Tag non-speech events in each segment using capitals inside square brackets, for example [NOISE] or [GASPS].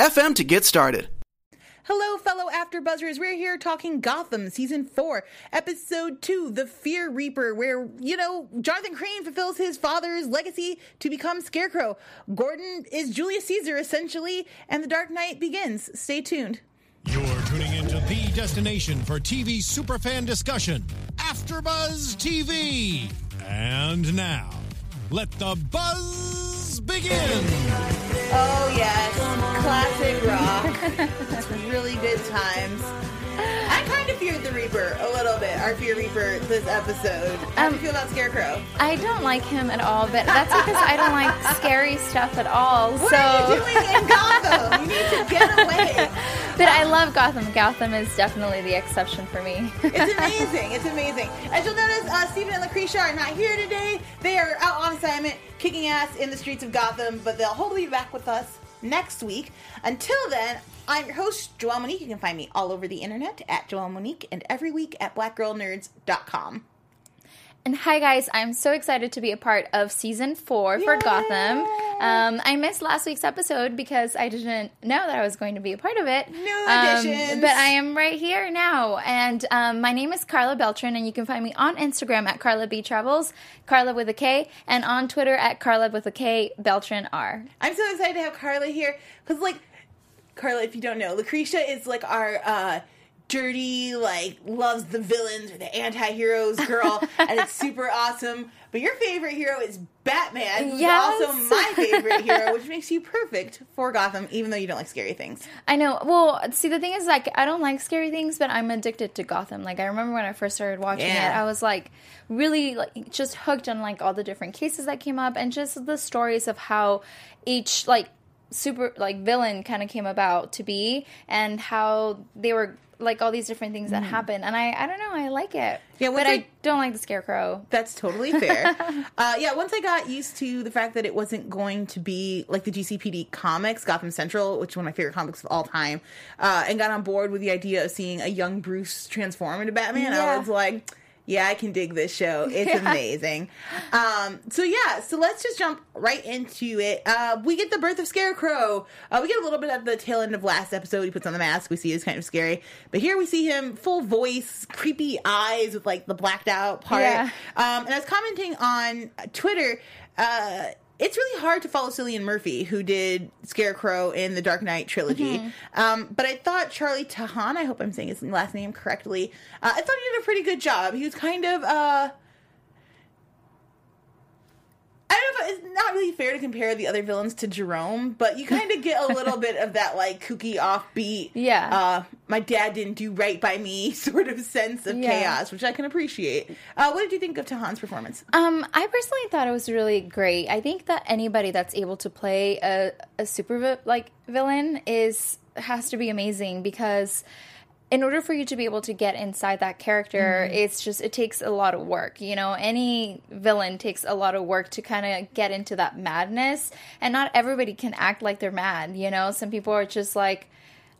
FM to get started. Hello, fellow AfterBuzzers. We're here talking Gotham Season 4, Episode 2, The Fear Reaper, where, you know, Jonathan Crane fulfills his father's legacy to become Scarecrow. Gordon is Julius Caesar, essentially, and the Dark Knight begins. Stay tuned. You're tuning into the destination for TV superfan discussion, AfterBuzz TV. And now, let the buzz begin. Oh, yes. Classic rock. really good times. I kind of feared the Reaper a little bit. Our Fear Reaper this episode. How um, do you feel about Scarecrow? I don't like him at all, but that's because I don't like [LAUGHS] scary stuff at all. What so. are you doing in Gotham? You need to get away. [LAUGHS] but I love Gotham. Gotham is definitely the exception for me. it's [LAUGHS] amazing. It's amazing. As you'll notice, uh, Stephen and Lucretia are not here today. They are out on assignment, kicking ass in the streets of Gotham, but they'll hopefully be back with us next week. Until then, I'm your host, Joelle Monique. You can find me all over the internet at Joelle Monique and every week at blackgirlnerds.com. And hi, guys. I'm so excited to be a part of season four Yay! for Gotham. Um, I missed last week's episode because I didn't know that I was going to be a part of it. No additions. Um, but I am right here now. And um, my name is Karla Beltran, and you can find me on Instagram at Karla B Travels, Karla with a K, and on Twitter at Karla with a K, Beltran R. I'm so excited to have Karla here because, like, Karla, if you don't know, Lucretia is like our. Uh, dirty, like loves the villains or the anti-heroes girl, [LAUGHS] and it's super awesome. But your favorite hero is Batman, who's yes. also my [LAUGHS] favorite hero, which makes you perfect for Gotham, even though you don't like scary things. I know. Well, see, the thing is, like, I don't like scary things, but I'm addicted to Gotham. Like, I remember when I first started watching yeah. it, I was like really like just hooked on like all the different cases that came up and just the stories of how each like super like villain kind of came about to be and how they were like all these different things that mm. happen and i i don't know i like it yeah but I, I, don't like the scarecrow that's totally [LAUGHS] fair uh, yeah once i got used to the fact that it wasn't going to be like the gcpd comics gotham central which is one of my favorite comics of all time uh, and got on board with the idea of seeing a young bruce transform into batman yeah. i was like yeah, I can dig this show. [LAUGHS] It's yeah. amazing. Um, so yeah, so let's just jump right into it. Uh, we get the birth of Scarecrow. Uh, we get a little bit at the tail end of last episode. He puts on the mask. We see it's kind of scary, but here we see him full voice, creepy eyes with like the blacked out part. Yeah. Um, and I was commenting on Twitter. Uh, it's really hard to follow Cillian Murphy, who did Scarecrow in the Dark Knight trilogy. Mm-hmm. Um, but I thought Charlie Tahan, I hope I'm saying his last name correctly, uh, I thought he did a pretty good job. He was kind of uh, I don't know if it's not really fair to compare the other villains to Jerome, but you kind of get a little bit of that like kooky offbeat, yeah. Uh, my dad didn't do right by me [LAUGHS] sort of sense of yeah. chaos, which I can appreciate. Uh, what did you think of Tahan's performance? Um, I personally thought it was really great. I think that anybody that's able to play a, a super like villain is has to be amazing because in order for you to be able to get inside that character, mm-hmm. it's just it takes a lot of work. You know, any villain takes a lot of work to kind of get into that madness, and not everybody can act like they're mad. You know, some people are just like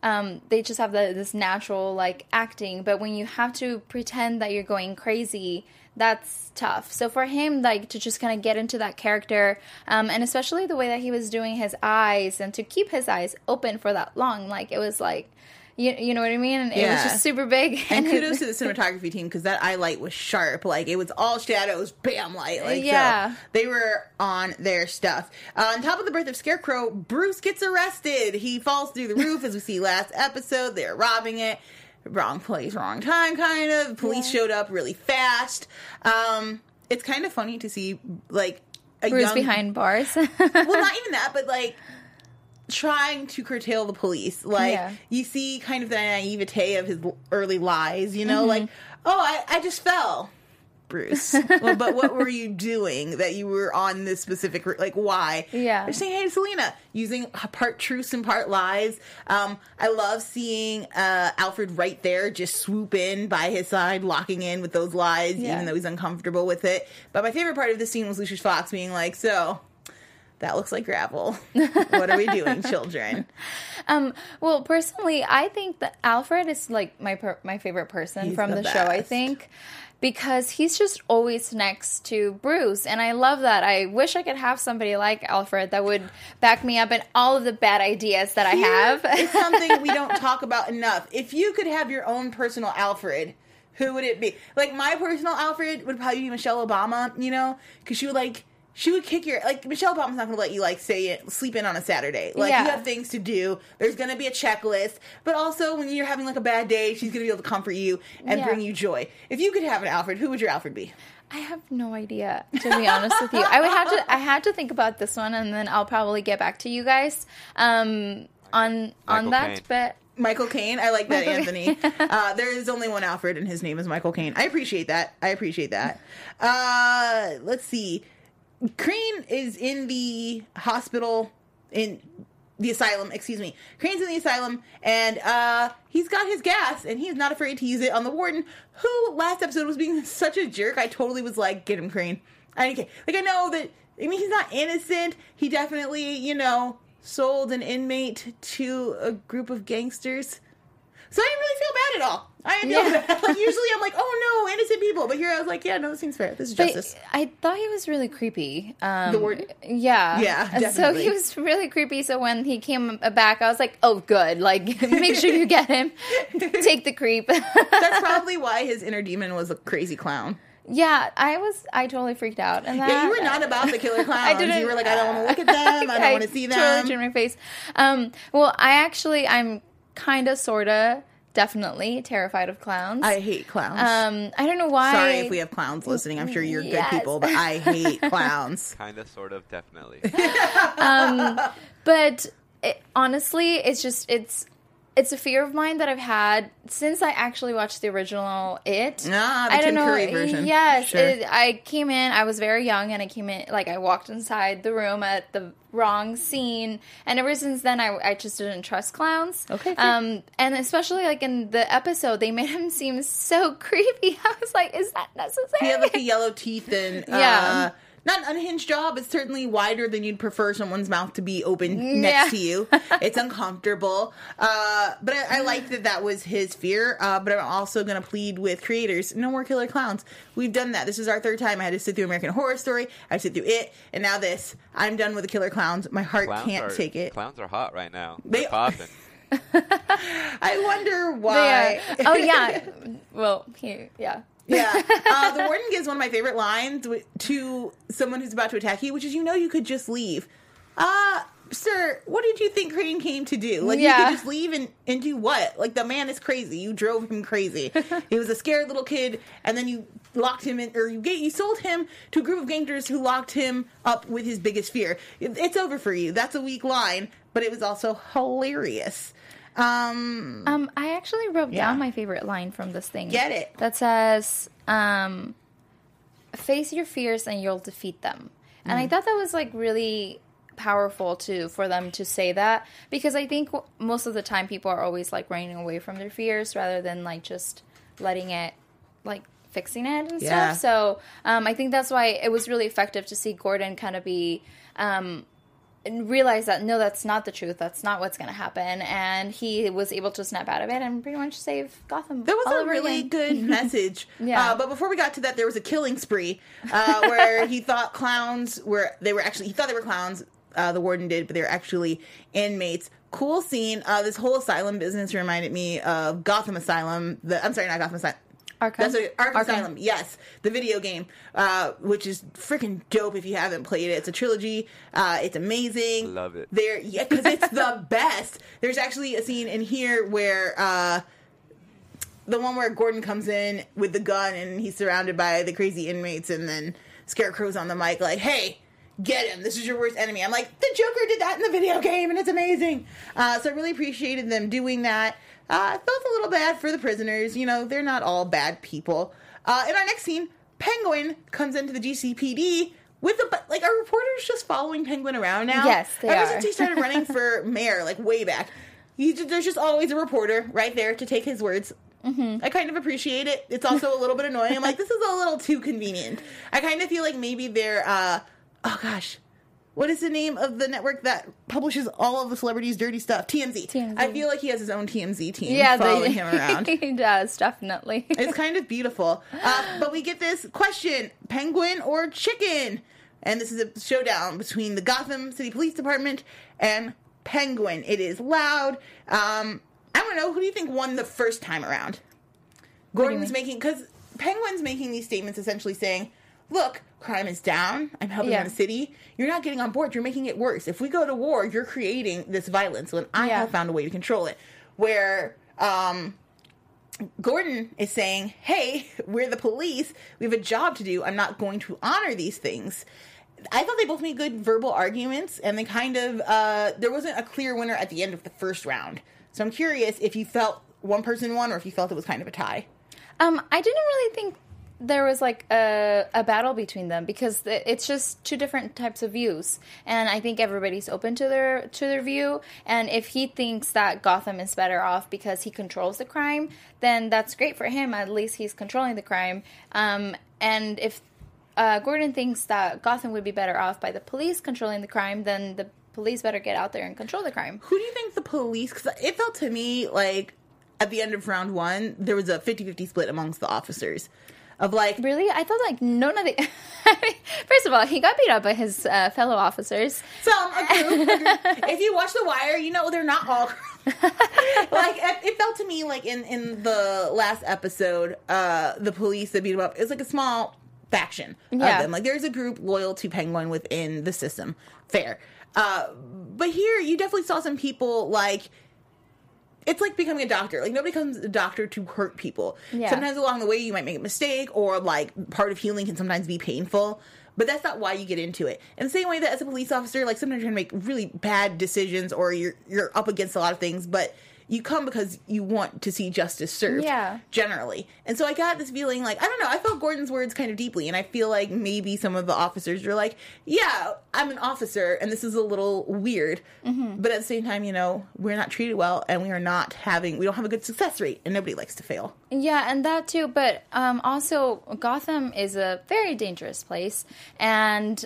um, they just have the, this natural like acting, but when you have to pretend that you're going crazy, that's tough. So for him, like to just kind of get into that character, um, and especially the way that he was doing his eyes and to keep his eyes open for that long, like it was like you, you know what I mean? And yeah. It was just super big. And, [LAUGHS] kudos to the cinematography team because that eye light was sharp. Like it was all shadows, bam light. Like yeah, so they were on their stuff. Uh, on top of the birth of Scarecrow, Bruce gets arrested. He falls through the roof, as we see last episode. They're robbing it. Wrong place, wrong time, kind of. Police yeah. showed up really fast. Um, it's kind of funny to see like a Bruce young, behind bars. well, not [LAUGHS] even that, but like trying to curtail the police. Like yeah. you see kind of the naivete of his early lies, you know, mm-hmm. like, oh, I, I just fell. Bruce. [LAUGHS] well, but what were you doing that you were on this specific route? Like, why? Yeah. They're saying, hey, Selina, using part truths and part lies. Um, I love seeing uh, Alfred right there just swoop in by his side, locking in with those lies, Yeah. even though he's uncomfortable with it. But my favorite part of this scene was Lucius Fox being like, so. That looks like gravel. [LAUGHS] what are we doing, [LAUGHS] children? Um, well, personally, I think that Alfred is like my per- my favorite person He's from the the, show. I think because he's just always next to Bruce, and I love that. I wish I could have somebody like Alfred that would back me up in all of the bad ideas that I have. it's [LAUGHS] something we don't talk about enough. If you could have your own personal Alfred, who would it be? Like my personal Alfred would probably be Michelle Obama, you know, because she would like she would kick your like Michelle Obama's not going to let you like say it sleep in on a Saturday. Like Yeah. you have things to do. There's going to be a checklist, but also when you're having like a bad day, she's going to be able to comfort you and Yeah. bring you joy. If you could have an Alfred, who would your Alfred be? I have no idea, to be honest with you. I would have to I had to think about this one, and then I'll probably get back to you guys um, on on that. Caine. But Michael Caine. I like that, Anthony. uh, there is only one Alfred, and his name is Michael Caine. I appreciate that. I appreciate that. Uh, let's see. Crane is in the hospital in the asylum. Excuse me. Crane's in the asylum, and uh, he's got his gas, and he's not afraid to use it on the warden, who last episode was being [LAUGHS] such a jerk. I totally was like, "Get him, Crane." I. Like I know that. I mean, he's not innocent. He definitely, you know, sold an inmate to a group of gangsters. So I didn't really feel bad at all. I Yeah. bad. Like usually I'm like, oh no, innocent people. But here I was like, yeah, no, this seems fair. This is but justice. I thought he was really creepy. Um, The warden? Yeah. Yeah, And So he was really creepy. So when he came back, I was like, oh, good. Like, [LAUGHS] make sure you get him. [LAUGHS] Take the creep. That's [LAUGHS] probably why his inner demon was a crazy clown. yeah, I was, I totally freaked out. And that, Yeah, you were not about the killer clowns. I didn't. You were like, I don't want to look at them. I don't want to see them. Totally turned my face. Um, well, I actually, I'm kind of, sorta, definitely terrified of clowns. I hate clowns. um, I don't know why. Sorry if we have clowns listening. I'm sure you're good people, but I hate [LAUGHS] clowns. Kinda, sort of, definitely. [LAUGHS] um, but it, honestly it's just it's it's a fear of mine that I've had since I actually watched the original It. Ah, the I don't Tim know. Curry version. Yes, Sure. it, I came in. I was very young, and I came in like I walked inside the room at the wrong scene, and ever since then, I, I just didn't trust clowns. Okay. Um, and especially like in the episode, they made him seem so [LAUGHS] creepy. I was like, is that necessary? He had like the yellow teeth and Yeah. uh, not an unhinged jaw, but certainly wider than you'd prefer someone's mouth to be open next to you. [LAUGHS] It's uncomfortable. Uh, but I, I like that that was his fear. Uh, but I'm also going to plead with creators: no more killer clowns. We've done that. This is our third time. I had to sit through American Horror Story. I had to sit through it, and now this. I'm done with the killer clowns. My heart Clowns can't are, take it. Clowns are hot right now. They They're popping. [LAUGHS] I wonder They why. oh yeah. [LAUGHS] Well, here, yeah. Yeah. [LAUGHS] Uh, the warden gives one of my favorite lines to someone who's about to attack you, which is, you know, you could just leave. Uh, sir, what did you think Crane came to do? Like, you could just leave and, and do what? Like, the man is crazy. You drove him crazy. [LAUGHS] he was a scared little kid, and then you locked him in, or you, ga- you sold him to a group of gangsters who locked him up with his biggest fear. It- It's over for you. That's a weak line, but it was also hilarious. Um, Um, I actually wrote Yeah. down my favorite line from this thing. Get it. That says, um, "Face your fears and you'll defeat them." And Mm. I thought that was like really powerful too for them to say that because I think most of the time people are always like running away from their fears rather than like just letting it like fixing it and Yeah. stuff. So um, I think that's why it was really effective to see Gordon kind of be um, and realize that no, that's not the truth. That's not what's going to happen. And he was able to snap out of it and pretty much save Gotham. That was a really again. good [LAUGHS] message. Yeah. Uh, but before we got to that, there was a killing spree uh, where he thought clowns were they were actually he thought they were clowns. Uh, the warden did, but they were actually inmates. Cool scene. Uh, this whole asylum business reminded me of Gotham Asylum. The I'm sorry, not Gotham Asylum. Arkham. That's what, Arkham, Arkham. Asylum. Yes, the video game, uh, which is freaking dope. If you haven't played it, it's a trilogy. Uh, it's amazing. Love it. There, yeah, because it's the [LAUGHS] best. There's actually a scene in here where. Uh, the one where Gordon comes in with the gun and he's surrounded by the crazy inmates, and then Scarecrow's on the mic like, "Hey, get him! This is your worst enemy." I'm like, the Joker did that in the video game, and it's amazing. Uh, so I really appreciated them doing that. Uh, I felt a little bad for the prisoners. You know, they're not all bad people. Uh, in our next scene, Penguin comes into the GCPD with a like our reporters just following Penguin around now. Yes, they Ever are. since he started running [LAUGHS] for mayor, like way back, he, there's just always a reporter right there to take his words. Mm-hmm. I kind of appreciate it. It's also a little bit annoying. I'm like, this is a little too convenient. I kind of feel like maybe they're, uh, oh gosh, what is the name of the network that publishes all of the celebrities' dirty stuff? TMZ. TMZ. I feel like he has his own TMZ team yeah, following they, him [LAUGHS] around. he does definitely. It's kind of beautiful. Uh, but we get this question penguin or chicken? And this is a showdown between the Gotham City Police Department and Penguin. It is loud. Um, I don't know. Who do you think won the first time around? Gordon's making, because Penguin's making these statements essentially saying, look, crime is down. I'm helping Yeah. the city. You're not getting on board. You're making it worse. If we go to war, you're creating this violence when I Yeah. have found a way to control it. Where, um, Gordon is saying, "Hey, we're the police. We have a job to do. I'm not going to honor these things." I thought they both made good verbal arguments, and they kind of uh, there wasn't a clear winner at the end of the first round. So I'm curious if you felt one person won, or if you felt it was kind of a tie. Um, I didn't really think there was like a, a battle between them because it's just two different types of views, and I think everybody's open to their to their view. And if he thinks that Gotham is better off because he controls the crime, then that's great for him. At least he's controlling the crime. Um, and if uh, Gordon thinks that Gotham would be better off by the police controlling the crime, then the police better get out there and control the crime. Who do you think the police? Because it felt to me like at the end of round one, there was a 50-50 split amongst the officers. Of like, Really, I thought like none of the. [LAUGHS] First of all, he got beat up by his uh, fellow officers. Some agree, agree. [LAUGHS] if you watch The Wire, you know they're not all. [LAUGHS] like it, felt to me like in in the last episode, uh, the police that beat him up is like a small faction Yeah. of them. Like there's a group loyal to Penguin within the system. Fair, uh, but here you definitely saw some people like. It's like becoming a doctor. Like nobody becomes a doctor to hurt people. Yeah. Sometimes along the way you might make a mistake, or like part of healing can sometimes be painful. But that's not why you get into it. In the same way that as a police officer, like sometimes you're gonna make really bad decisions, or you're you're up against a lot of things, but you come because you want to see justice served. Yeah. Generally, and so I got this feeling like I don't know. I felt Gordon's words kind of deeply, and I feel like maybe some of the officers are like, "Yeah, I'm an officer, and this is a little weird." But at the same time, you know, we're not treated well, and we are not having we don't have a good success rate, and nobody likes to fail. Yeah, and that too. But um, also, Gotham is a very dangerous place, and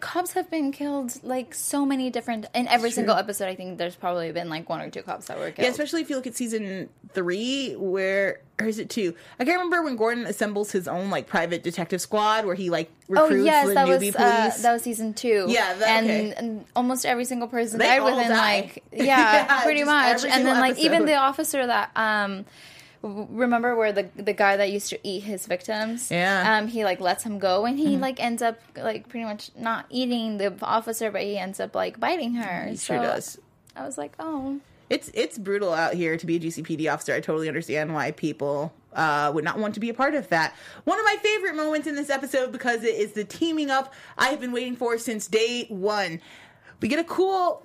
cops have been killed like so many different. In every single episode, I think there's probably been like one or two cops that were killed. Yeah, especially if you look at season three, where or is it two? I can't remember when Gordon assembles his own like private detective squad, where he like Oh recruits yes, the that was newbie uh, police. that was season two. Yeah, that- and, okay. and almost every single person They died within die. like [LAUGHS] yeah, Yeah, pretty much. And then like even the officer that um remember where the the guy that used to eat his victims Yeah. um he like lets him go and he like ends up like pretty much not eating the officer but he ends up like biting her he so sure does. i was like oh It's it's brutal out here to be a GCPD officer. I totally understand why people uh, would not want to be a part of that. One of my favorite moments in this episode because it is the teaming up I have been waiting for since day one. We get a cool.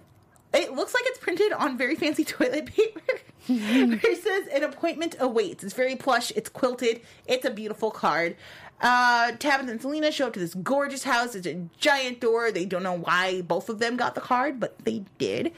It looks like it's printed on very fancy [LAUGHS] toilet paper. [LAUGHS] Where it says an appointment awaits. It's very plush. It's quilted. It's a beautiful card. Uh, Tabitha and Selena show up to this gorgeous house. It's a giant door. They don't know why both of them got the card, but they did.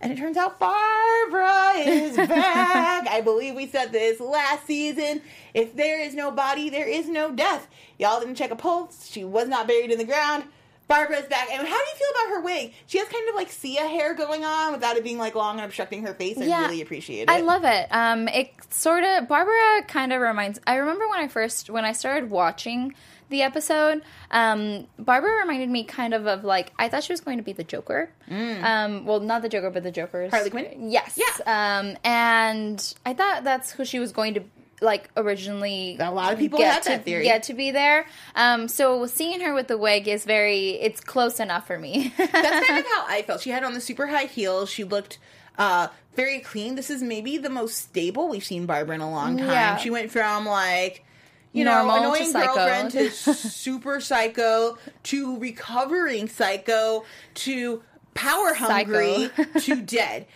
And it turns out Barbara is [LAUGHS] back. I believe we said this last season. If there is no body, there is no death. Y'all didn't check a pulse. She was not buried in the ground. Barbara's back. And how do you feel about her wig? She has kind of like Sia hair going on without it being like long and obstructing her face. I Yeah, really appreciate it. I love it. Um, it sort of Barbara kind of reminds. I remember when I first when I started watching the episode. Um, Barbara reminded me kind of of like I thought she was going to be the Joker. Um, well, not the Joker, but the Joker's Mm. Harley Quinn? Yes. Yeah. Um, and I thought that's who she was going to like originally. A lot of people had to, that theory. Get to be there. Um, so seeing her with the wig is very. It's close enough for me. [LAUGHS] That's kind of how I felt. She had on the super high heels. She looked uh, very clean. This is maybe the most stable we've seen Barbara in a long time. Yeah. She went from like you Normal know annoying psycho. girlfriend to [LAUGHS] super psycho to recovering psycho to power hungry [LAUGHS] to dead.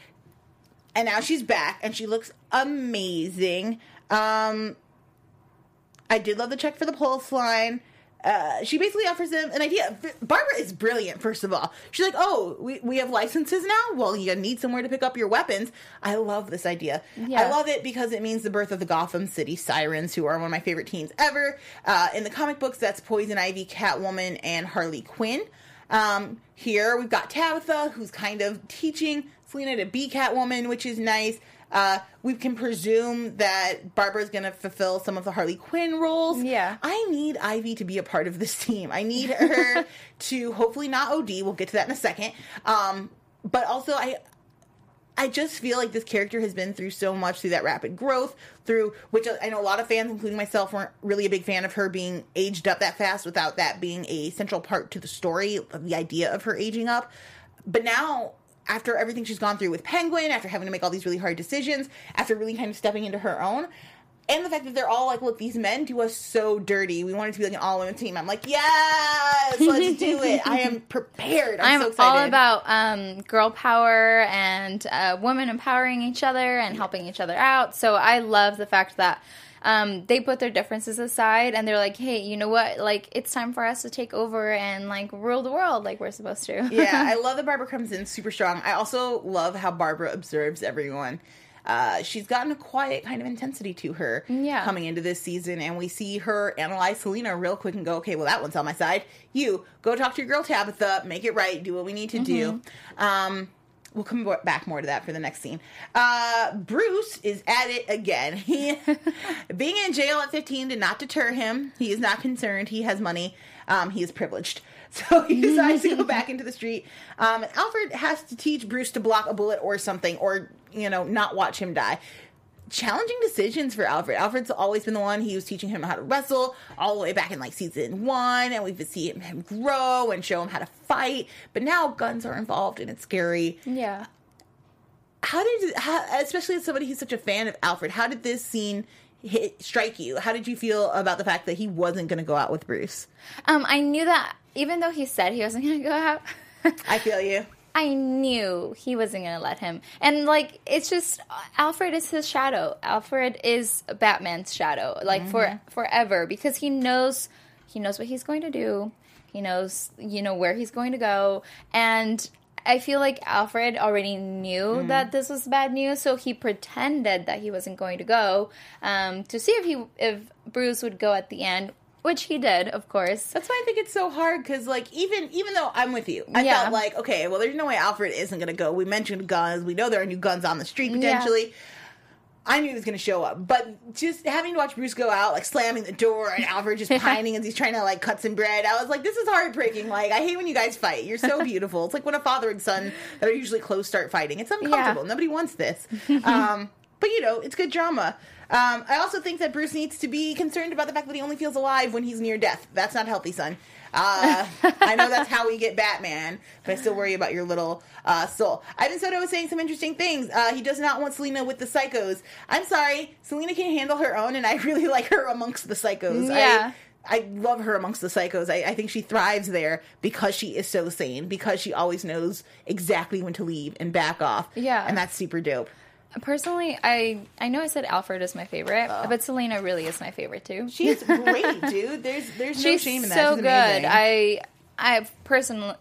And now she's back and she looks amazing. Um I did love the check for the pulse line. Uh, she basically offers him an idea. Barbara is brilliant, first of all. She's like, Oh, we, we have licenses now? Well, you need somewhere to pick up your weapons. I love this idea. Yeah. I love it because it means the birth of the Gotham City Sirens, who are one of my favorite teams ever. Uh, in the comic books, that's Poison Ivy, Catwoman, and Harley Quinn. Um, here we've got Tabitha, who's kind of teaching Selina to be Catwoman, which is nice. Uh, we can presume that Barbara's going to fulfill some of the Harley Quinn roles. Yeah. I need Ivy to be a part of this team. I need her [LAUGHS] to hopefully not OD. We'll get to that in a second. Um, but also, I I just feel like this character has been through so much through that rapid growth, through which I know a lot of fans, including myself, weren't really a big fan of her being aged up that fast without that being a central part to the story, the idea of her aging up. But now, after everything she's gone through with Penguin, after having to make all these really hard decisions, after really kind of stepping into her own, and the fact that they're all like, look, these men do us so dirty. We want it to be like an all women team. I'm like, yes, let's do [LAUGHS] it. I am prepared. I'm, I'm so excited. all about um, girl power and uh, women empowering each other and helping each other out. So I love the fact that um, they put their differences aside and they're like, hey, you know what? Like, it's time for us to take over and like rule the world like we're supposed to. yeah, [LAUGHS] I love that Barbara comes in super strong. I also love how Barbara observes everyone. Uh, she's gotten a quiet kind of intensity to her Yeah. coming into this season, and we see her analyze Selina real quick and go, okay, well, that one's on my side. You go talk to your girl Tabitha, make it right, do what we need to do. Um, we'll come back more to that for the next scene. Uh, Bruce is at it again. He, [LAUGHS] being in jail at 15 did not deter him. He is not concerned. He has money. Um, he is privileged. [LAUGHS] So he decides to go back into the street. Um, Alfred has to teach Bruce to block a bullet or something, or, you know, not watch him die. Challenging decisions for Alfred. Alfred's always been the one. He was teaching him how to wrestle all the way back in like season one, and we've seen him grow and show him how to fight. But now guns are involved, and it's scary yeah. how did how, especially as somebody who's such a fan of alfred how did this scene hit strike you how did you feel about the fact that he wasn't going to go out with bruce Um, I knew that even though he said he wasn't going to go out, i feel you I knew he wasn't going to let him. And like it's just Alfred is his shadow. Alfred is Batman's shadow like for forever because he knows he knows what he's going to do. He knows you know where he's going to go and I feel like Alfred already knew that this was bad news, so he pretended that he wasn't going to go um, to see if he if Bruce would go at the end, which he did, of course. that's why i think it's so hard because like even even though i'm with you i Yeah. felt like okay well there's no way alfred isn't going to go we mentioned guns we know there are new guns on the street potentially I knew he was going to show up, but just having to watch Bruce go out, like slamming the door, and Alfred just [LAUGHS] pining as he's trying to like cut some bread. I was like, this is heartbreaking. Like, I hate when you guys fight. You're so [LAUGHS] beautiful. It's like when a father and son that are usually close start fighting. It's uncomfortable. Nobody wants this. Um, but you know, it's good drama. Um, I also think that Bruce needs to be concerned about the fact that he only feels alive when he's near death. That's not healthy, son. Uh, I know that's how we get Batman, but I still worry about your little uh, soul. Ivan Soto was saying some interesting things. Uh, he does not want Selina with the psychos. I'm sorry, Selina can handle her own, and I really like her amongst the psychos. Yeah. I, I love her amongst the psychos. I, I think she thrives there because she is so sane, because she always knows exactly when to leave and back off. Yeah. And that's super dope. Personally, I I know I said Alfred is my favorite, but Selina really is my favorite too. She's [LAUGHS] great, dude. There's there's no She's shame in that. so She's good. I I personally,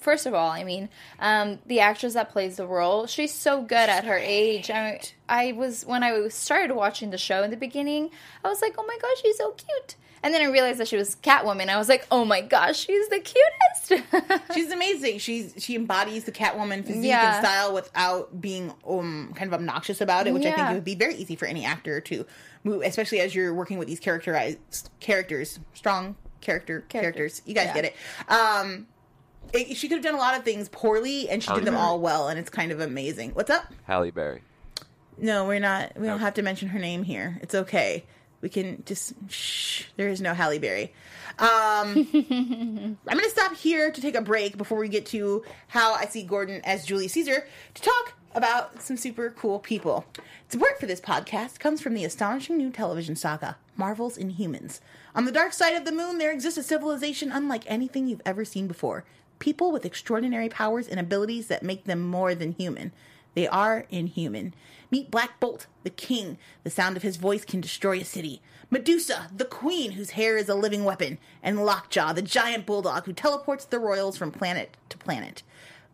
first of all, I mean, um, the actress that plays the role, she's so good at her age. I I was when I started watching the show in the beginning, I was like, oh my gosh, she's so cute. And then I realized that she was Catwoman. I was like, oh my gosh, she's the cutest. [LAUGHS] She's amazing. She's she embodies the Catwoman physique Yeah. and style without being um kind of obnoxious about it, which I think it would be very easy for any actor to move, especially as you're working with these characterized characters, strong character characters. You guys Yeah. get it. Um, it, she could have done a lot of things poorly, and she Halle did them Berry. all well, and it's kind of amazing. What's up? Halle Berry. No, we're not. We don't have to mention her name here. It's okay. We can just shh. There is no Halle Berry. Um, [LAUGHS] I'm going to stop here to take a break before we get to how I see Gordon as Julius Caesar to talk about some super cool people. Support for this podcast comes from the astonishing new television saga, Marvel's Inhumans. On the dark side of the moon, there exists a civilization unlike anything you've ever seen before. People with extraordinary powers and abilities that make them more than human. They are inhuman. Meet Black Bolt, the king. The sound of his voice can destroy a city. Medusa, the queen, whose hair is a living weapon. And Lockjaw, the giant bulldog who teleports the royals from planet to planet.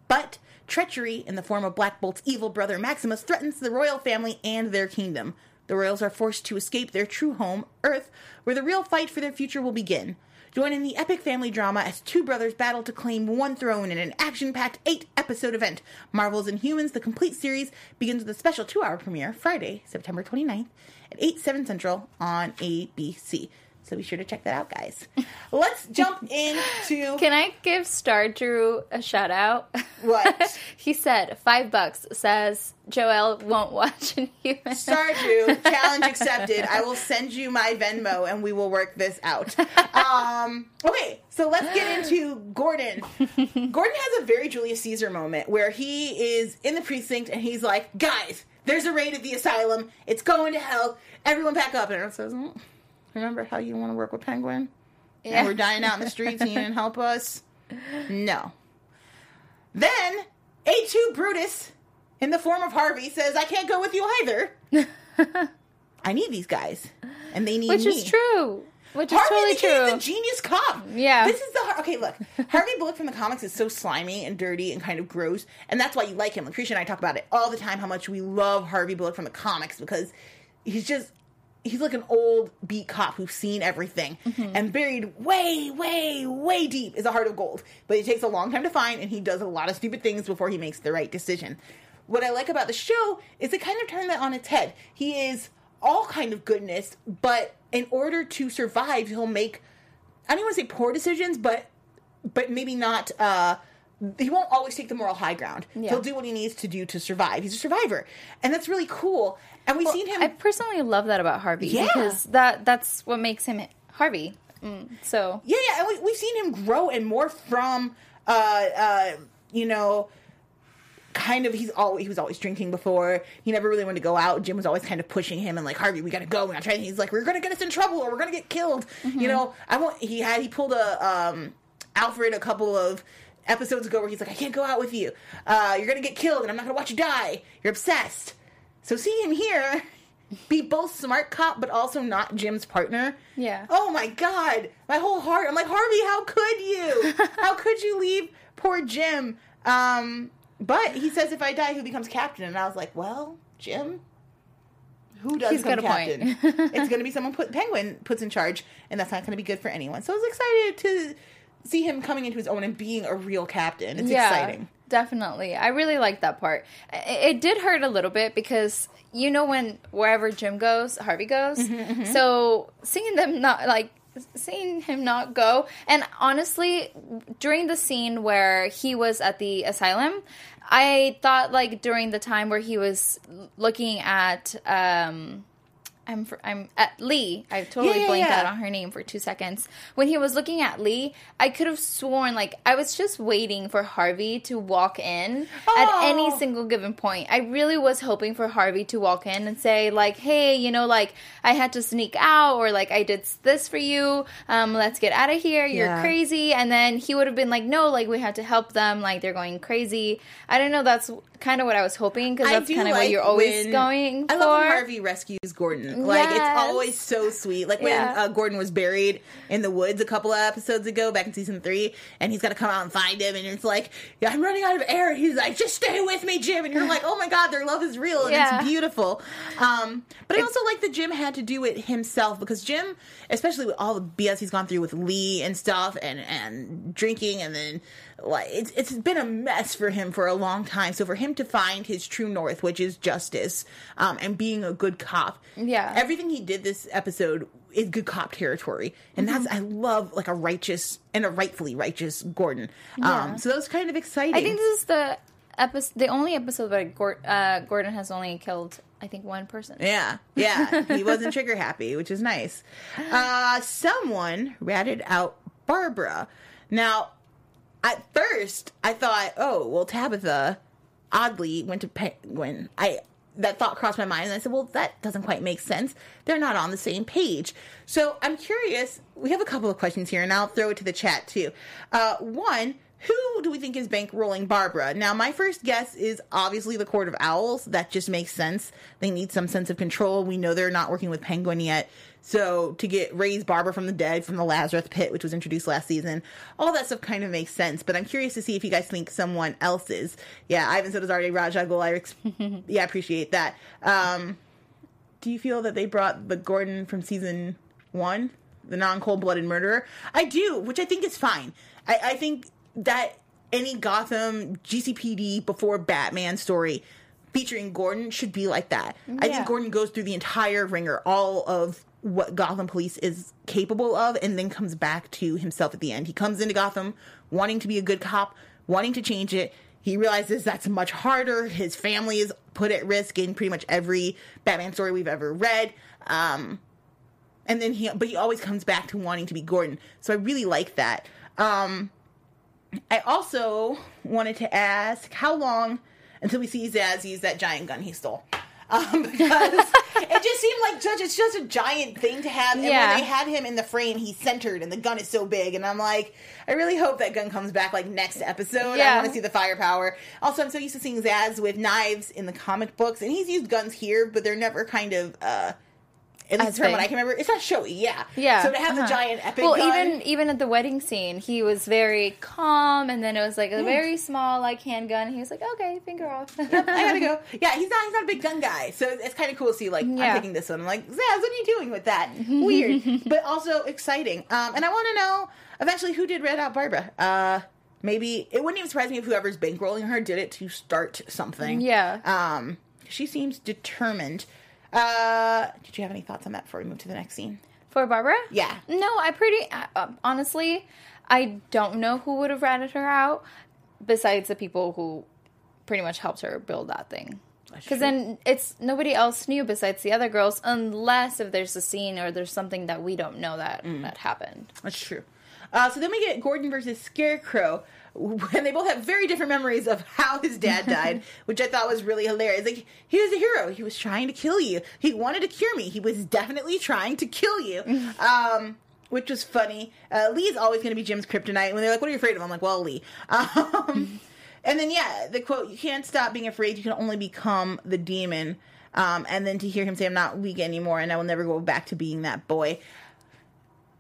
But treachery in the form of Black Bolt's evil brother Maximus threatens the royal family and their kingdom. The royals are forced to escape their true home, Earth, where the real fight for their future will begin. Join in the epic family drama as two brothers battle to claim one throne in an action packed eight episode event. Marvel's Inhumans, the complete series, begins with a special two hour premiere Friday, September 29th at 8, 7 Central on ABC. So be sure to check that out, guys. [LAUGHS] Let's jump into. Can I give Star Drew a shout out? What? [LAUGHS] he said five bucks says Joelle won't watch Inhuman. Star Drew, [LAUGHS] challenge accepted. I will send you my Venmo and we will work this out. Um, okay, so let's get into Gordon. Gordon has a very Julius Caesar moment where he is in the precinct and he's like, guys, there's a raid at the asylum. It's going to hell. Everyone back up. And everyone says, "Mm, remember how you want to work with Penguin? Yeah. And we're dying out in the streets and you didn't help us? No. Then Et tu Brutus, in the form of Harvey, says, I can't go with you either. [LAUGHS] I need these guys. And they need Which me. Which is true. Which is Harvey totally became true. the genius cop. Yeah. This is the okay. Look, Harvey Bullock from the comics is so slimy and dirty and kind of gross, and that's why you like him. Lucretia and I talk about it all the time. How much we love Harvey Bullock from the comics because he's just he's like an old beat cop who's seen everything Mm-hmm. and buried way, way, way deep is a heart of gold. But it takes a long time to find, and he does a lot of stupid things before he makes the right decision. What I like about the show is it kind of turned that on its head. He is all kind of goodness, but in order to survive, he'll make I don't want to say poor decisions, but but maybe not. uh He won't always take the moral high ground. Yeah. He'll do what he needs to do to survive. He's a survivor, and that's really cool. And we've seen him. I personally love that about Harvey Yeah. because that that's what makes him Harvey. Mm, so Yeah, yeah, and we, we've seen him grow and morph from, uh, uh, you know, kind of. He's always he was always drinking before. He never really wanted to go out. Jim was always kind of pushing him and like Harvey, we gotta go. We gotta try. And he's like, we're gonna get us in trouble or we're gonna get killed. You know, I want. He had he pulled a um, Alfred a couple of episodes ago where he's like, I can't go out with you. Uh, you're gonna get killed and I'm not gonna watch you die. You're obsessed. So seeing him here. [LAUGHS] Be both smart cop, but also not Jim's partner. Yeah. Oh my god, my whole heart. I'm like Harvey, how could you? [LAUGHS] how could you leave poor Jim? Um, but he says if I die, who becomes captain? And I was like, well, Jim. Who does He's become got a point. captain? [LAUGHS] it's going to be someone put Penguin puts in charge, and that's not going to be good for anyone. So I was excited to see him coming into his own and being a real captain. It's yeah, exciting. definitely. I really like that part. It, it did hurt a little bit because you know when wherever Jim goes, Harvey goes. Mm-hmm, So seeing them not like seeing him not go and honestly during the scene where he was at the asylum i thought like during the time where he was looking at um I'm fr- I'm at Lee. I totally Yeah, yeah, blanked yeah. out on her name for two seconds. When he was looking at Lee, I could have sworn like I was just waiting for Harvey to walk in at any Oh. single given point. I really was hoping for Harvey to walk in and say like, "Hey, you know, like I had to sneak out, or like I did this for you. Um, let's get out of here. You're crazy." And then he would have been like, "No, like we have to help them. Like they're going crazy." I don't know. That's kind of what I was hoping because that's kind of what you're always going I for. love when Harvey rescues Gordon. Like it's always so sweet. Like when Yeah. uh, Gordon was buried in the woods a couple of episodes ago, back in season three, and he's got to come out and find him, and it's like, yeah, I'm running out of air. And he's like, just stay with me, Jim. And you're like, oh my god, their love is real and Yeah. it's beautiful. Um, but I also like that Jim had to do it himself because Jim, especially with all the BS he's gone through with Lee and stuff, and and drinking, and then like it's it's been a mess for him for a long time. So for him to find his true north, which is justice, um, and being a good cop, Yeah. everything he did this episode is good cop territory, and Mm-hmm. that's I love like a righteous and a rightfully righteous Gordon. Yeah. Um, so that was kind of exciting. I think this is the episode, the only episode where Gor- uh, Gordon has only killed, I think, one person. Yeah, yeah. He [LAUGHS] wasn't trigger happy, which is nice. Uh, someone ratted out Barbara. Now, at first, I thought, oh, well, Tabitha oddly went to Penguin. I that thought crossed my mind, and I said, well, that doesn't quite make sense. They're not on the same page. So I'm curious. We have a couple of questions here, and I'll throw it to the chat too. Uh, one, who do we think is bankrolling Barbara? Now, my first guess is obviously the Court of Owls. That just makes sense. They need some sense of control. We know they're not working with Penguin yet. So to get raise Barbara from the dead from the Lazarus pit, which was introduced last season, all that stuff kind of makes sense. But I'm curious to see if you guys think someone else is. Yeah, Ivan said it was already Ra's al Ghul. I ex- yeah, I appreciate that. Um, do you feel that they brought the Gordon from season one, the non cold blooded murderer? I do, which I think is fine. I, I think that any Gotham GCPD before Batman story featuring Gordon should be like that. I think Gordon goes through the entire ringer, all of what Gotham Police is capable of, and then comes back to himself at the end. He comes into Gotham wanting to be a good cop, wanting to change it. He realizes that's much harder. His family is put at risk in pretty much every Batman story we've ever read. Um, and then he, but he always comes back to wanting to be Gordon. So I really like that. Um, I also wanted to ask how long until we see Zsasz use that giant gun he stole. Um, [LAUGHS] because it just seemed like such it's just a giant thing to have. And Yeah. when they had him in the frame, he's centered and the gun is so big. And I'm like, I really hope that gun comes back like next episode. I want to see the firepower. Also, I'm so used to seeing Zsasz with knives in the comic books, and he's used guns here, but they're never kind of uh at least from what. I can remember, it's not showy, yeah. Yeah. So to have the uh-huh. giant epic Well, gun, even even at the wedding scene, he was very calm, and then it was like a very small like handgun. He was like, "Okay, finger off." I gotta go. [LAUGHS] Yeah, he's not. He's not a big gun guy, so it's kind of cool to see. Like, I'm Yeah. taking this one. I'm like, Zsasz, what are you doing with that? [LAUGHS] Weird, but also exciting. Um, and I want to know eventually who did Red Out Barbara. Uh, maybe it wouldn't even surprise me if whoever's bankrolling her did it to start something. Yeah. Um, she seems determined. Uh, did you have any thoughts on that before we move to the next scene? For Barbara? Yeah. No, I pretty uh, honestly, I don't know who would have ratted her out besides the people who pretty much helped her build that thing. Because then it's nobody else knew besides the other girls, unless if there's a scene or there's something that we don't know that Mm. that happened. That's true. Uh, so then we get Gordon versus Scarecrow, and they both have very different memories of how his dad died, [LAUGHS] which I thought was really hilarious. Like, he was a hero. He was trying to kill you. He wanted to cure me. He was definitely trying to kill you. [LAUGHS] Um, which was funny. Uh, Lee's always going to be Jim's kryptonite. When they're like, "What are you afraid of?" I'm like, "Well, Lee." [LAUGHS] Um, and then yeah, the quote: "You can't stop being afraid. You can only become the demon." Um, and then to hear him say, "I'm not weak anymore, and I will never go back to being that boy."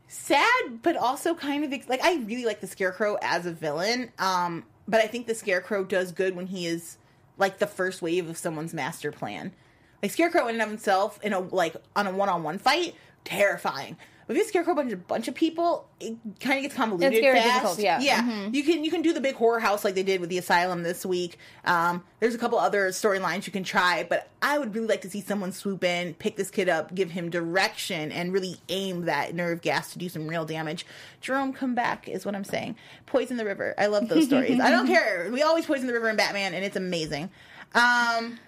Sad but also kind of like i really like the scarecrow as a villain um but i think the scarecrow does good when he is like the first wave of someone's master plan. Like scarecrow in and of himself in a like on a one-on-one fight terrifying with this scarecrow bunch of bunch of people it kind of gets convoluted It's very fast. difficult, yeah. yeah. Mhm. you can you can do the big horror house like they did with the asylum this week. Um there's a couple other storylines you can try but i would really like to see someone swoop in pick this kid up give him direction and really aim that nerve gas to do some real damage. Jerome come back is what i'm saying. Poison the river. I love those stories. I don't [LAUGHS] care. We always poison the river in batman and it's amazing. Um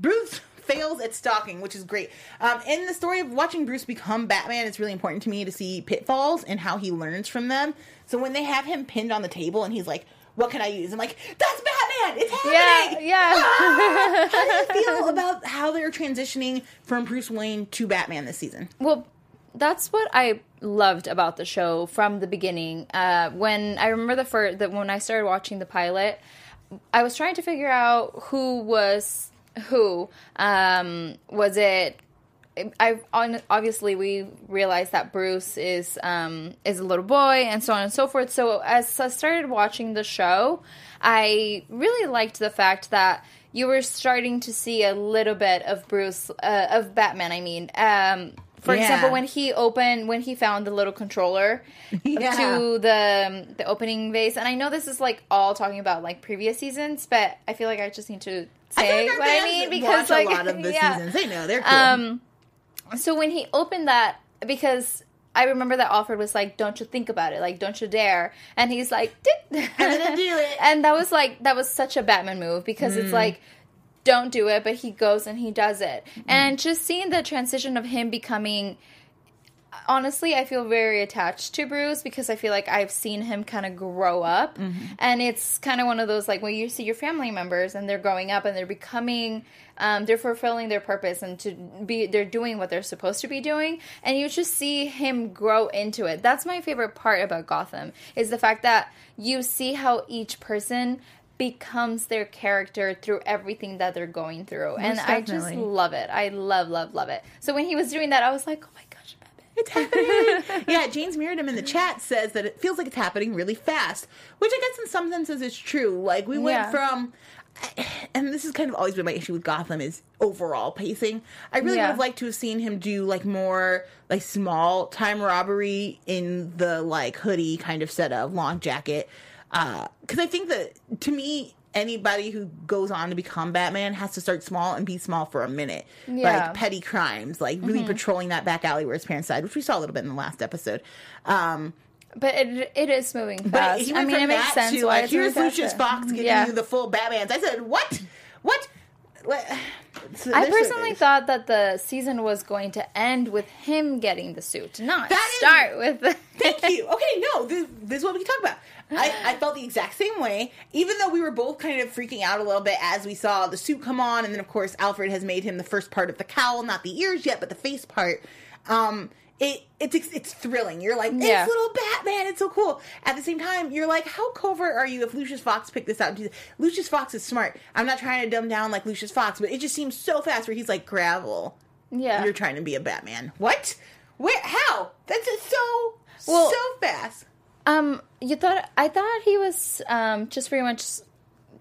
Bruce fails at stalking, which is great. Um, in the story of watching Bruce become Batman, it's really important to me to see pitfalls and how he learns from them. So when they have him pinned on the table and he's like, "What can I use?" I'm like, "That's Batman! It's happening!" Yeah, yeah. Ah! [LAUGHS] how do you feel about how they're transitioning from Bruce Wayne to Batman this season? Well, that's what I loved about the show from the beginning. Uh, when I remember the first that when I started watching the pilot, I was trying to figure out who was who. Um, was it? I obviously we realized that Bruce is um, is a little boy and so on and so forth. So as I started watching the show, I really liked the fact that you were starting to see a little bit of Bruce uh, of Batman. I mean, um, for Yeah. example, when he opened when he found the little controller [LAUGHS] Yeah. to the the opening vase, and I know this is like all talking about like previous seasons, but I feel like I just need to say like what I mean because like a lot of the [LAUGHS] yeah. seasons, they know they're cool. Um, so when he opened that, because I remember that Alfred was like, "Don't you think about it? Like, don't you dare!" And he's like, "I'm gonna [LAUGHS] [LAUGHS] do it." And that was like that was such a Batman move because Mm. it's like. Don't do it, but he goes and he does it. Mm. And just seeing the transition of him becoming honestly, I feel very attached to Bruce because I feel like I've seen him kind of grow up. And it's kind of one of those like when you see your family members and they're growing up and they're becoming, um, they're fulfilling their purpose and to be, they're doing what they're supposed to be doing. And you just see him grow into it. That's my favorite part about Gotham is the fact that you see how each person becomes their character through everything that they're going through. and I just love it. I love, love, love it. So when he was doing that, I was like, oh my. [LAUGHS] It's happening. yeah, James Mirrodom in the chat says that it feels like it's happening really fast, which I guess in some senses is true. Like we went Yeah. from, and this has kind of always been my issue with Gotham is overall pacing. I really Yeah. would have liked to have seen him do like more like small time robbery in the like hoodie kind of setup, long jacket. Uh, because I think that to me. Anybody who goes on to become Batman has to start small and be small for a minute. Yeah. Like petty crimes, like really patrolling that back alley where his parents died, which we saw a little bit in the last episode. Um, But it it is moving but fast. he I mean, from it makes sense to like, here's Lucius. Fox giving Yeah. you the full Batmans. I said, what? What? So I personally certain- thought that the season was going to end with him getting the suit, not That is- start with. The- Thank you. Okay, no, this, this is what we can talk about. I, I felt the exact same way, even though we were both kind of freaking out a little bit as we saw the suit come on, and then of course Alfred has made him the first part of the cowl, not the ears yet, but the face part. Um, it it's it's thrilling. You're like, it's Yeah. little Batman. It's so cool. At the same time, you're like, how covert are you if Lucius Fox picked this out? Lucius Fox is smart. I'm not trying to dumb down like Lucius Fox, but it just seems so fast where he's like, gravel. yeah, You're trying to be a Batman. What? Where? How? That's just so Well- so fast. Um, you thought I thought he was um just pretty much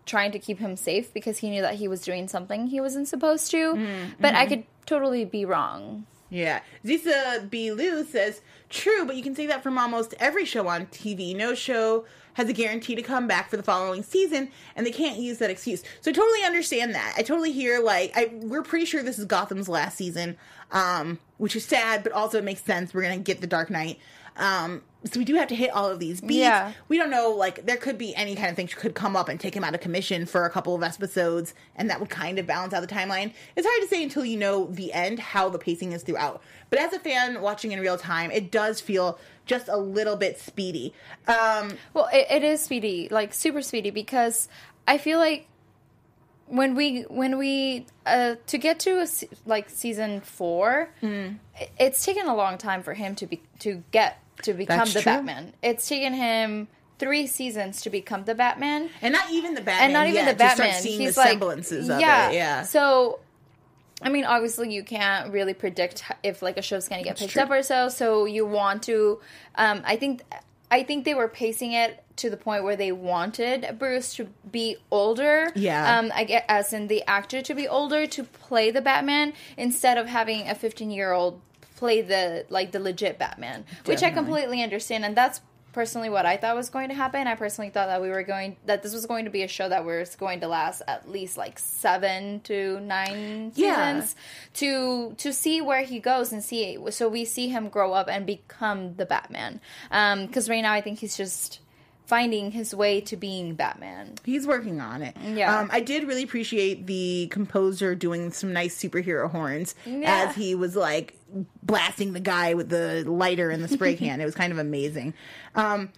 trying to keep him safe because he knew that he was doing something he wasn't supposed to. Mm-hmm. But I could totally be wrong. Yeah. Zisa B. Lou says, true, but you can say that from almost every show on TV. No show has a guarantee to come back for the following season, and they can't use that excuse. So I totally understand that. I totally hear, like, I, we're pretty sure this is Gotham's last season, um, which is sad, but also it makes sense. We're going to get the Dark Knight. Um, so we do have to hit all of these beats. Yeah. We don't know, like, there could be any kind of thing could come up and take him out of commission for a couple of episodes, and that would kind of balance out the timeline. It's hard to say until you know the end how the pacing is throughout. But as a fan watching in real time, it does feel just a little bit speedy. Um, Well, it, it is speedy, like super speedy, because I feel like when we when we uh to get to a, like season four, i- it's taken a long time for him to be to get to become That's the true. Batman. It's taken him three seasons to become the Batman. and not even the Batman, and not even yet, the to Batman. seeing He's the like semblances of yeah. it. Yeah. So, I mean, obviously, you can't really predict if like a show's gonna get picked true. up or so. So you want to. Um, I think. I think they were pacing it to the point where they wanted Bruce to be older. Yeah. Um, I get as in the actor to be older to play the Batman instead of having a 15 year old play the like the legit Batman, which I completely understand, and that's personally what I thought was going to happen. I personally thought that we were going that this was going to be a show that was going to last at least like seven to nine Yeah. seasons to to see where he goes and see so we see him grow up and become the Batman. Um, because right now I think he's just finding his way to being Batman. He's working on it. Yeah. Um, I did really appreciate the composer doing some nice superhero horns Yeah. as he was like blasting the guy with the lighter and the spray can. It was kind of amazing. Um,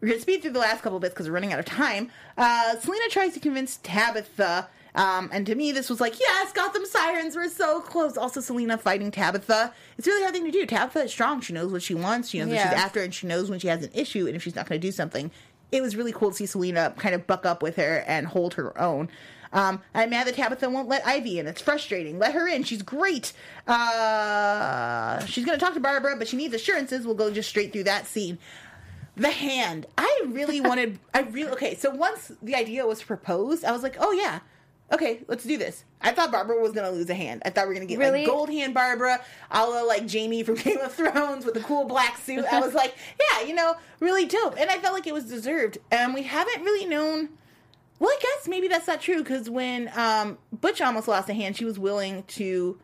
we're going to speed through the last couple bits because we're running out of time. Uh, Selina tries to convince Tabitha. Um, and to me, this was like, yes, Gotham Sirens, we're so close. Also, Selina fighting Tabitha. It's really hard thing to do. Tabitha is strong. She knows what she wants. She knows what she's after, and she knows when she has an issue and if she's not going to do something it was really cool to see Selina kind of buck up with her and hold her own. Um, I'm mad that Tabitha won't let Ivy in. It's frustrating. Let her in. She's great. Uh, she's going to talk to Barbara, but she needs assurances. We'll go just straight through that scene. The hand. I really [LAUGHS] wanted. I really okay. So once the idea was proposed, I was like, oh yeah, okay, let's do this. I thought Barbara was gonna lose a hand. I thought we were gonna get Really? like gold hand Barbara, a la like Jaime from [LAUGHS] Game of Thrones with the cool black suit. I was [LAUGHS] like, yeah, you know, really dope, and I felt like it was deserved. And we haven't really known. Well, I guess maybe that's not true because when um, Butch almost lost a hand, she was willing to.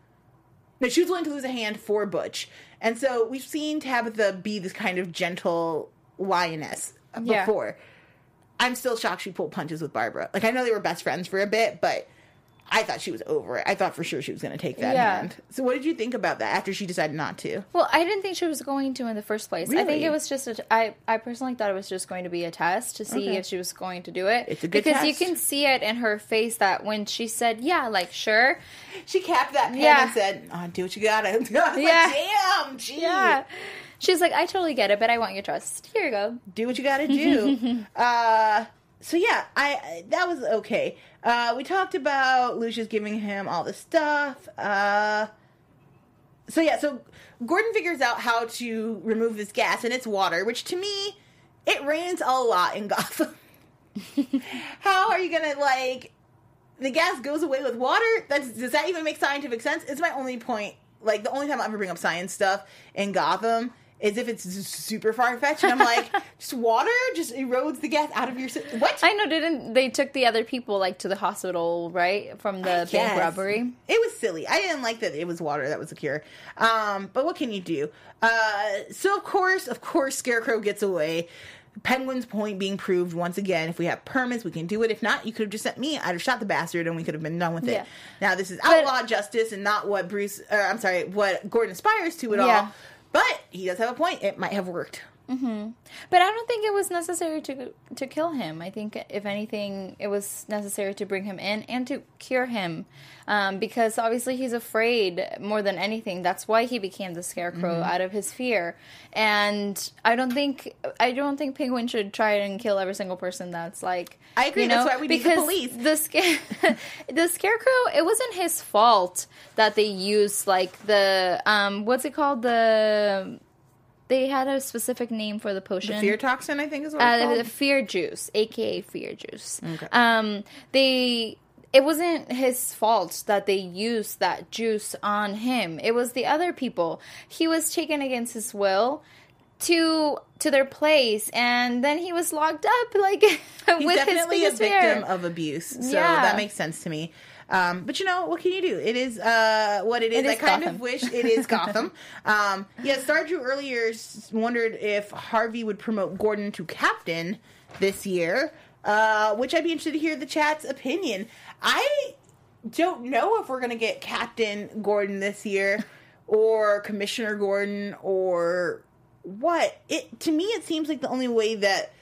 No, she was willing to lose a hand for Butch, and so we've seen Tabitha be this kind of gentle lioness Yeah. before. I'm still shocked she pulled punches with Barbara. Like I know they were best friends for a bit, but I thought she was over it. I thought for sure she was going to take that Yeah. hand. So what did you think about that after she decided not to? Well, I didn't think she was going to in the first place. I think it was just a, I I personally thought it was just going to be a test to see Okay. if she was going to do it. It's a good because you can see it in her face that when she said, "Yeah, like sure." She capped that pen Yeah. and said, oh, "Do what you got." [LAUGHS] Was Yeah. like, "Damn, gee, Yeah. She's like, "I totally get it, but I want your trust. Here you go." do what you got to do." [LAUGHS] uh, so yeah, I that was okay. Uh, we talked about Lucius giving him all the stuff. Uh, so yeah, so Gordon figures out how to remove this gas, and it's water, which to me, it rains a lot in Gotham. [LAUGHS] how are you gonna like? The gas goes away with water. That's does that even make scientific sense? It's my only point. Like the only time I ever bring up science stuff in Gotham is if it's super far fetched, and I'm like, [LAUGHS] just water just erodes the gas out of your. What? I know, didn't they took the other people like to the hospital, right, from the bank robbery? It was silly. I didn't like that it was water that was the cure. Um, but what can you do? Uh, so of course, of course, Scarecrow gets away. Penguin's point being proved once again. If we have permits, we can do it. If not, you could have just sent me. I'd have shot the bastard, and we could have been done with it. Yeah. Now this is But- outlaw justice, and not what Bruce. Or, I'm sorry, what Gordon aspires to at Yeah. all. But he does have a point. It might have worked. But I don't think it was necessary to to kill him. I think if anything, it was necessary to bring him in and to cure him, um, because obviously he's afraid more than anything. That's why he became the scarecrow Mm-hmm. out of his fear. And I don't think I don't think Penguin should try and kill every single person that's like. I agree. You That's know, why we need the because police. The sca- [LAUGHS] the scarecrow. It wasn't his fault that they used like the um what's it called the. They had a specific name for the potion. Fear toxin, I think, is what it's Uh, called. the fear juice, aka fear juice. Okay. Um, they it wasn't his fault that they used that juice on him. It was the other people. He was taken against his will to to their place, and then he was locked up like [LAUGHS] He's with his definitely a victim fear. of abuse, so Yeah. that makes sense to me. Um, but you know what can you do? It is uh, what it is. It I kind Gotham. of wish it is [LAUGHS] Gotham. um, yeah, Stardew earlier wondered if Harvey would promote Gordon to captain this year, uh, which I'd be interested to hear the chat's opinion. I don't know if we're gonna get Captain Gordon this year, or Commissioner Gordon, or what. It to me, it seems like the only way that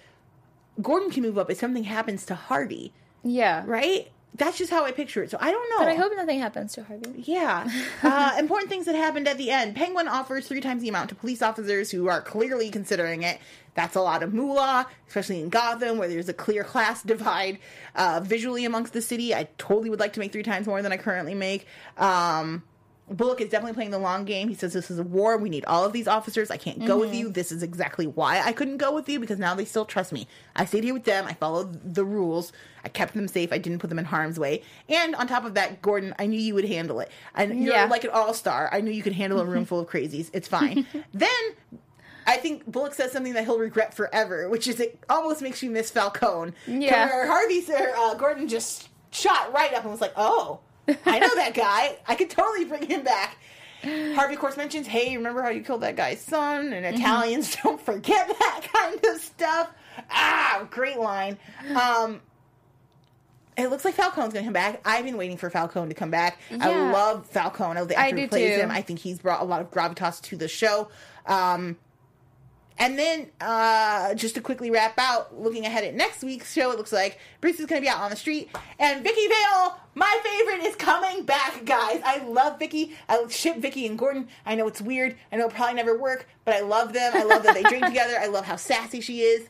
Gordon can move up is something happens to Harvey, yeah, right? That's just how I picture it. So I don't know. But I hope nothing happens to Harvey. Yeah. [LAUGHS] Uh, important things that happened at the end. Penguin offers three times the amount to police officers who are clearly considering it. That's a lot of moolah, especially in Gotham, where there's a clear class [LAUGHS] divide uh, visually amongst the city. I totally would like to make three times more than I currently make. Um, Bullock is definitely playing the long game. He says this is a war. We need all of these officers. I can't go with you. This is exactly why I couldn't go with you because now they still trust me. I stayed here with them. I followed the rules. I kept them safe. I didn't put them in harm's way. And on top of that, Gordon, I knew you would handle it. And you're like an all star. I knew you could handle a room [LAUGHS] full of crazies. It's fine. [LAUGHS] then I think Bullock says something that he'll regret forever, which is it almost makes you miss Falcone. Yeah. Harvey, or, uh, Gordon just shot right up and was like, oh, [LAUGHS] I know that guy. I could totally bring him back. Harvey, of course, mentions, hey, remember how you killed that guy's son? And Italians [LAUGHS] don't forget that kind of stuff. Ah, great line. Um, it looks like Falcone's going to come back. I've been waiting for Falcone to come back. I love Falcone. The I actor do plays too. him. I think he's brought a lot of gravitas to the show. Um, and then, uh, just to quickly wrap out, looking ahead at next week's show, it looks like Bruce is going to be out on the street, and Vicky Vale, my favorite, is coming back, guys. I love Vicky. I ship Vicky and Gordon. I know it's weird. I know it'll probably never work, but I love them. I love that they drink [LAUGHS] together. I love how sassy she is.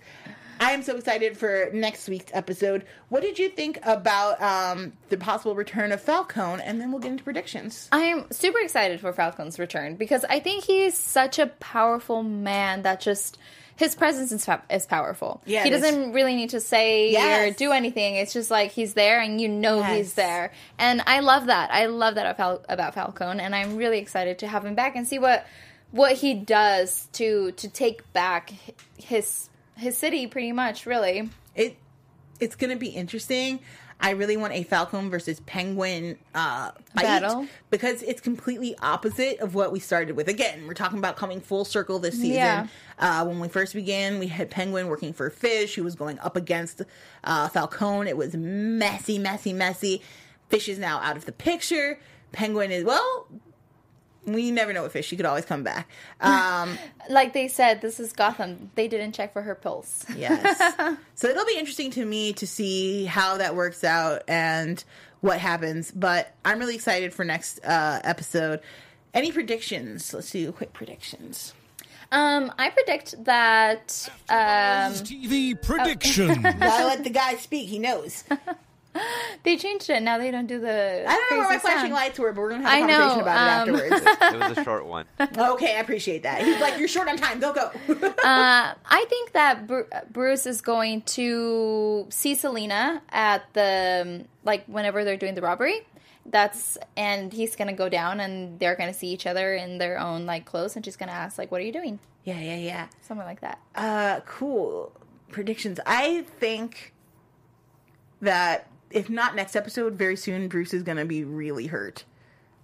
I am so excited for next week's episode. What did you think about um, the possible return of Falcone? And then we'll get into predictions. I am super excited for Falcone's return because I think he's such a powerful man that just his presence is, is powerful. Yeah, he doesn't really need to say Yes. or do anything. It's just like he's there and you know Yes. he's there. And I love that. I love that about, Fal- about Falcone and I'm really excited to have him back and see what what he does to to take back his his city pretty much, really. it it's gonna be interesting. I really want a Falcone versus Penguin uh, Battle. because it's completely opposite of what we started with. Again, we're talking about coming full circle this season. Yeah. Uh, when we first began, we had Penguin working for Fish, who was going up against uh, Falcone. It was messy, messy, messy. Fish is now out of the picture. Penguin is well. We never know what Fish. She could always come back. [LAUGHS] Um, Like they said, this is Gotham. They didn't check for her pulse. Yes. [LAUGHS] so it'll be interesting to me to see how that works out and what happens. But I'm really excited for next uh, episode. Any predictions? Let's do quick predictions. Um, I predict that um, TV prediction. [LAUGHS] Gotta let the guy speak. He knows. [GASPS] they changed it. Now they don't do the. I don't know where my crazy flashing lights were, but we're gonna have a I know, conversation about um, it afterwards. [LAUGHS] It was a short one. [LAUGHS] okay, I appreciate that. He's like, "You're short on time. Go go." [LAUGHS] Uh, I think that Bru- Bruce is going to see Selina at the um, like whenever they're doing the robbery. That's and he's gonna go down and they're gonna see each other in their own like clothes and she's gonna ask like, "What are you doing?" yeah, yeah, yeah. Something like that. Uh, cool predictions. I think that if not next episode, very soon Bruce is gonna be really hurt.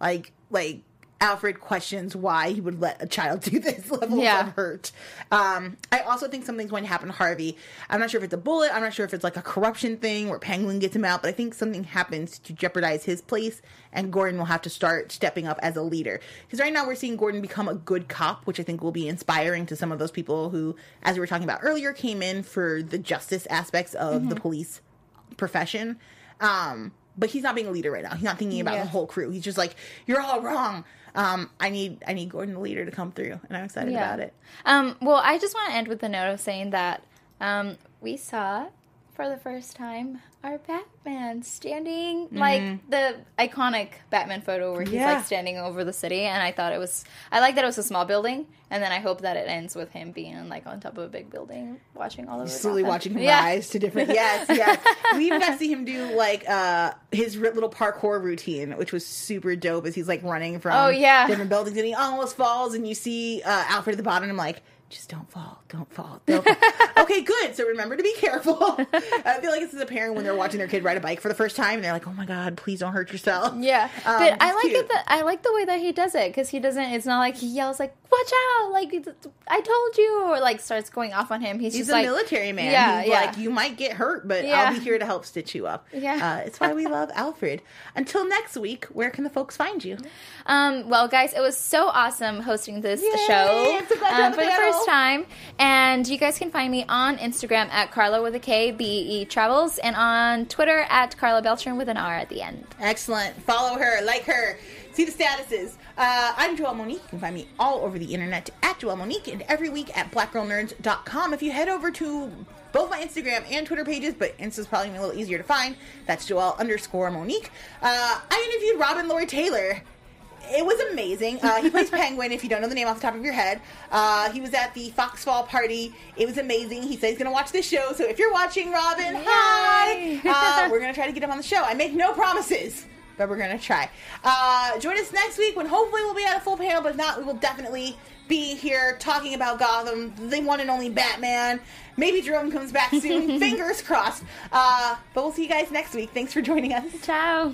Like, like Alfred questions why he would let a child [LAUGHS] do this level Yeah. of hurt. Um, I also think something's going to happen to Harvey. I'm not sure if it's a bullet. I'm not sure if it's like a corruption thing where Penguin gets him out, but I think something happens to jeopardize his place, and Gordon will have to start stepping up as a leader. Because right now we're seeing Gordon become a good cop, which I think will be inspiring to some of those people who, as we were talking about earlier, came in for the justice aspects of the police profession. Um, but he's not being a leader right now. He's not thinking about Yeah. the whole crew. He's just like, "You're all wrong." Um, I need I need Gordon the leader to come through, and I'm excited Yeah. about it. Um, well, I just want to end with a note of saying that um, we saw for the first time our Batman standing like the iconic Batman photo where he's Yeah. like standing over the city, and I thought it was I like that it was a small building, and then I hope that it ends with him being like on top of a big building, watching all of it. Slowly watching him Yeah. rise to different. [LAUGHS] Yes, yes. we even got to see him do like uh his little parkour routine, which was super dope. As he's like running from Oh, yeah. different buildings, and he almost falls, and you see uh, Alfred at the bottom. And I'm like. Just don't fall. Don't fall. Don't fall. [LAUGHS] okay, good. So remember to be careful. [LAUGHS] I feel like this is a parent when they're watching their kid ride a bike for the first time, and they're like, "Oh my god, please don't hurt yourself." [LAUGHS] Yeah, Um, but I like cute. it that I like the way that he does it because he doesn't. It's not like he yells like "Watch out!" Like I told you, or like starts going off on him. He's, He's just a like military man. Yeah, He's yeah. like, you might get hurt, but Yeah. I'll be here to help stitch you up. Yeah. Uh, it's why we love Alfred. Until next week, where can the folks find you? Um, well, guys, it was so awesome hosting this Yay! show I'm so glad um, for the panel. Time. And you guys can find me on Instagram at Karla with a K, B E Travels, and on Twitter at Karla Beltran with an R at the end. Excellent. Follow her, like her, see the statuses. Uh, I'm Joelle Monique. You can find me all over the internet at Joelle Monique and every week at blackgirlnerds.com. If you head over to both my Instagram and Twitter pages, but Insta's probably gonna be a little easier to find. That's Joelle underscore Monique. Uh, I interviewed Robin Lord Taylor. It was amazing. Uh, he plays [LAUGHS] Penguin, if you don't know the name off the top of your head. Uh, he was at the Fox Fall party. It was amazing. He said he's going to watch this show. So if you're watching, Robin, hi! [LAUGHS] Uh, we're going to try to get him on the show. I make no promises, but we're going to try. Uh, join us next week when hopefully we'll be at a full panel, but if not, we will definitely be here talking about Gotham, the one and only Batman. Maybe Jerome comes back soon. [LAUGHS] Fingers crossed. Uh, but we'll see you guys next week. Thanks for joining us. Ciao.